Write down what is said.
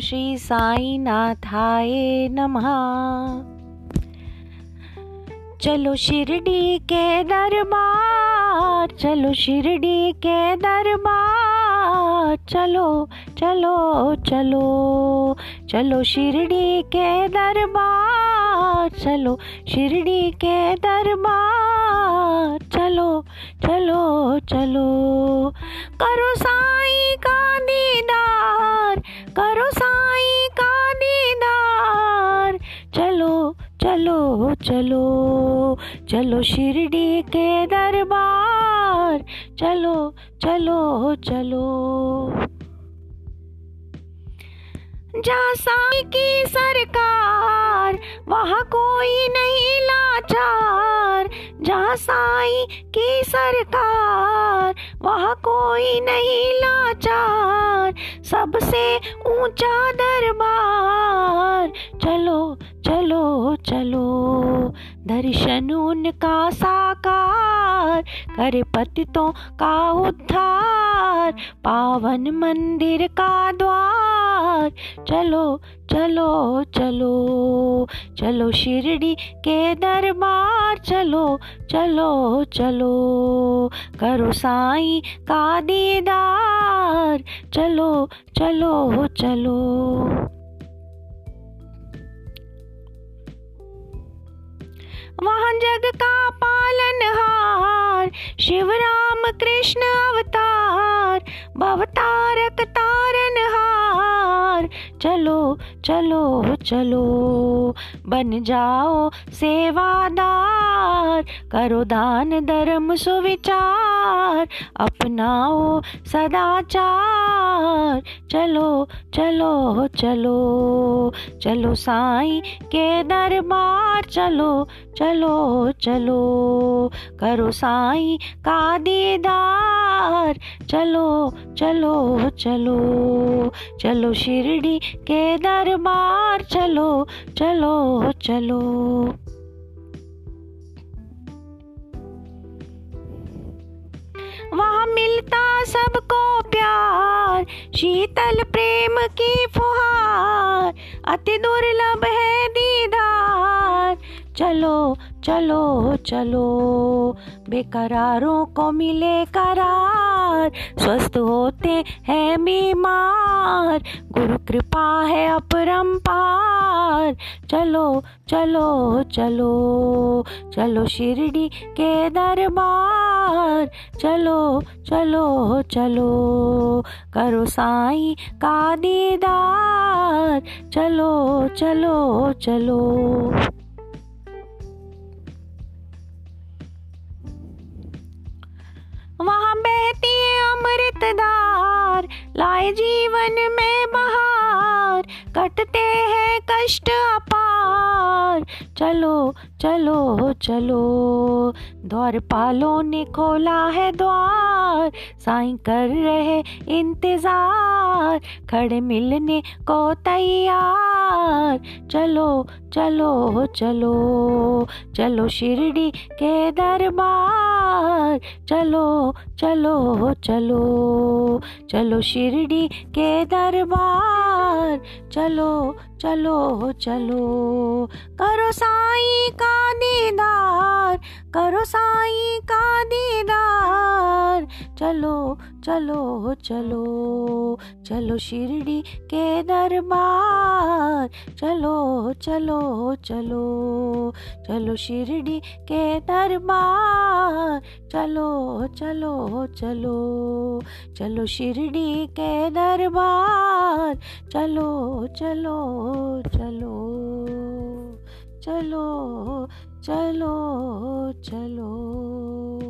श्री साई नाथाय नमः। चलो शिरडी के दरबार, चलो शिरडी के दरबार, चलो चलो चलो चलो शिरडी के दरबार, चलो शिरडी के दरबार, चलो चलो चलो। करो साई चलो शिरडी के दरबार, चलो चलो चलो। जहाँ साई की सरकार, वहाँ कोई नहीं लाचार। जहाँ साई की सरकार, वहाँ कोई नहीं लाचार। सबसे ऊँचा दरबार, चलो चलो चलो। दर्शन उनका साकार, करे पतितों का उद्धार, पावन मंदिर का द्वार। चलो चलो चलो चलो शिरडी के दरबार, चलो चलो चलो, करो साई का दीदार। चलो चलो चलो। वहाँ जग का पालन हार। शिव राम कृष्ण अवतार, भवतारक तारन हार। चलो चलो चलो, बन जाओ सेवादार। करो दान, धर्म, सुविचार। अपनाओ सदाचार। चलो चलो चलो चलो साईं के दरबार। चलो चलो चलो, करो साईं का दीदार। चलो चलो चलो चलो शिरडी के दरबार। चलो चलो चलो। सबको प्यार शीतल प्रेम की फुहार अति दुर्लभ है दीदार। चलो चलो चलो। बेकरारों को मिले करार। स्वस्थ होते हैं बीमार। गुरु कृपा है अपरंपार। चलो चलो चलो। चलो शिरडी के दरबार। चलो चलो चलो। करो साई का दीदार। चलो चलो चलो। अमृतधार लाए जीवन में बहार कटते हैं कष्ट अपार। चलो चलो चलो। द्वारपालों ने खोला है द्वार। साईं कर रहे इंतज़ार। खड़े मिलने को तैयार। चलो चलो चलो। चलो शिरडी के दरबार। चलो चलो चलो। चलो शिरडी के दरबार। चलो चलो चलो। करो साईं का दीदार करो साईं का दीदार। चलो चलो चलो। चलो शिरडी के दरबार। चलो चलो चलो। चलो शिरडी के दरबार। चलो चलो चलो। चलो शिरडी के दरबार। चलो चलो चलो। चलो चलो चलो।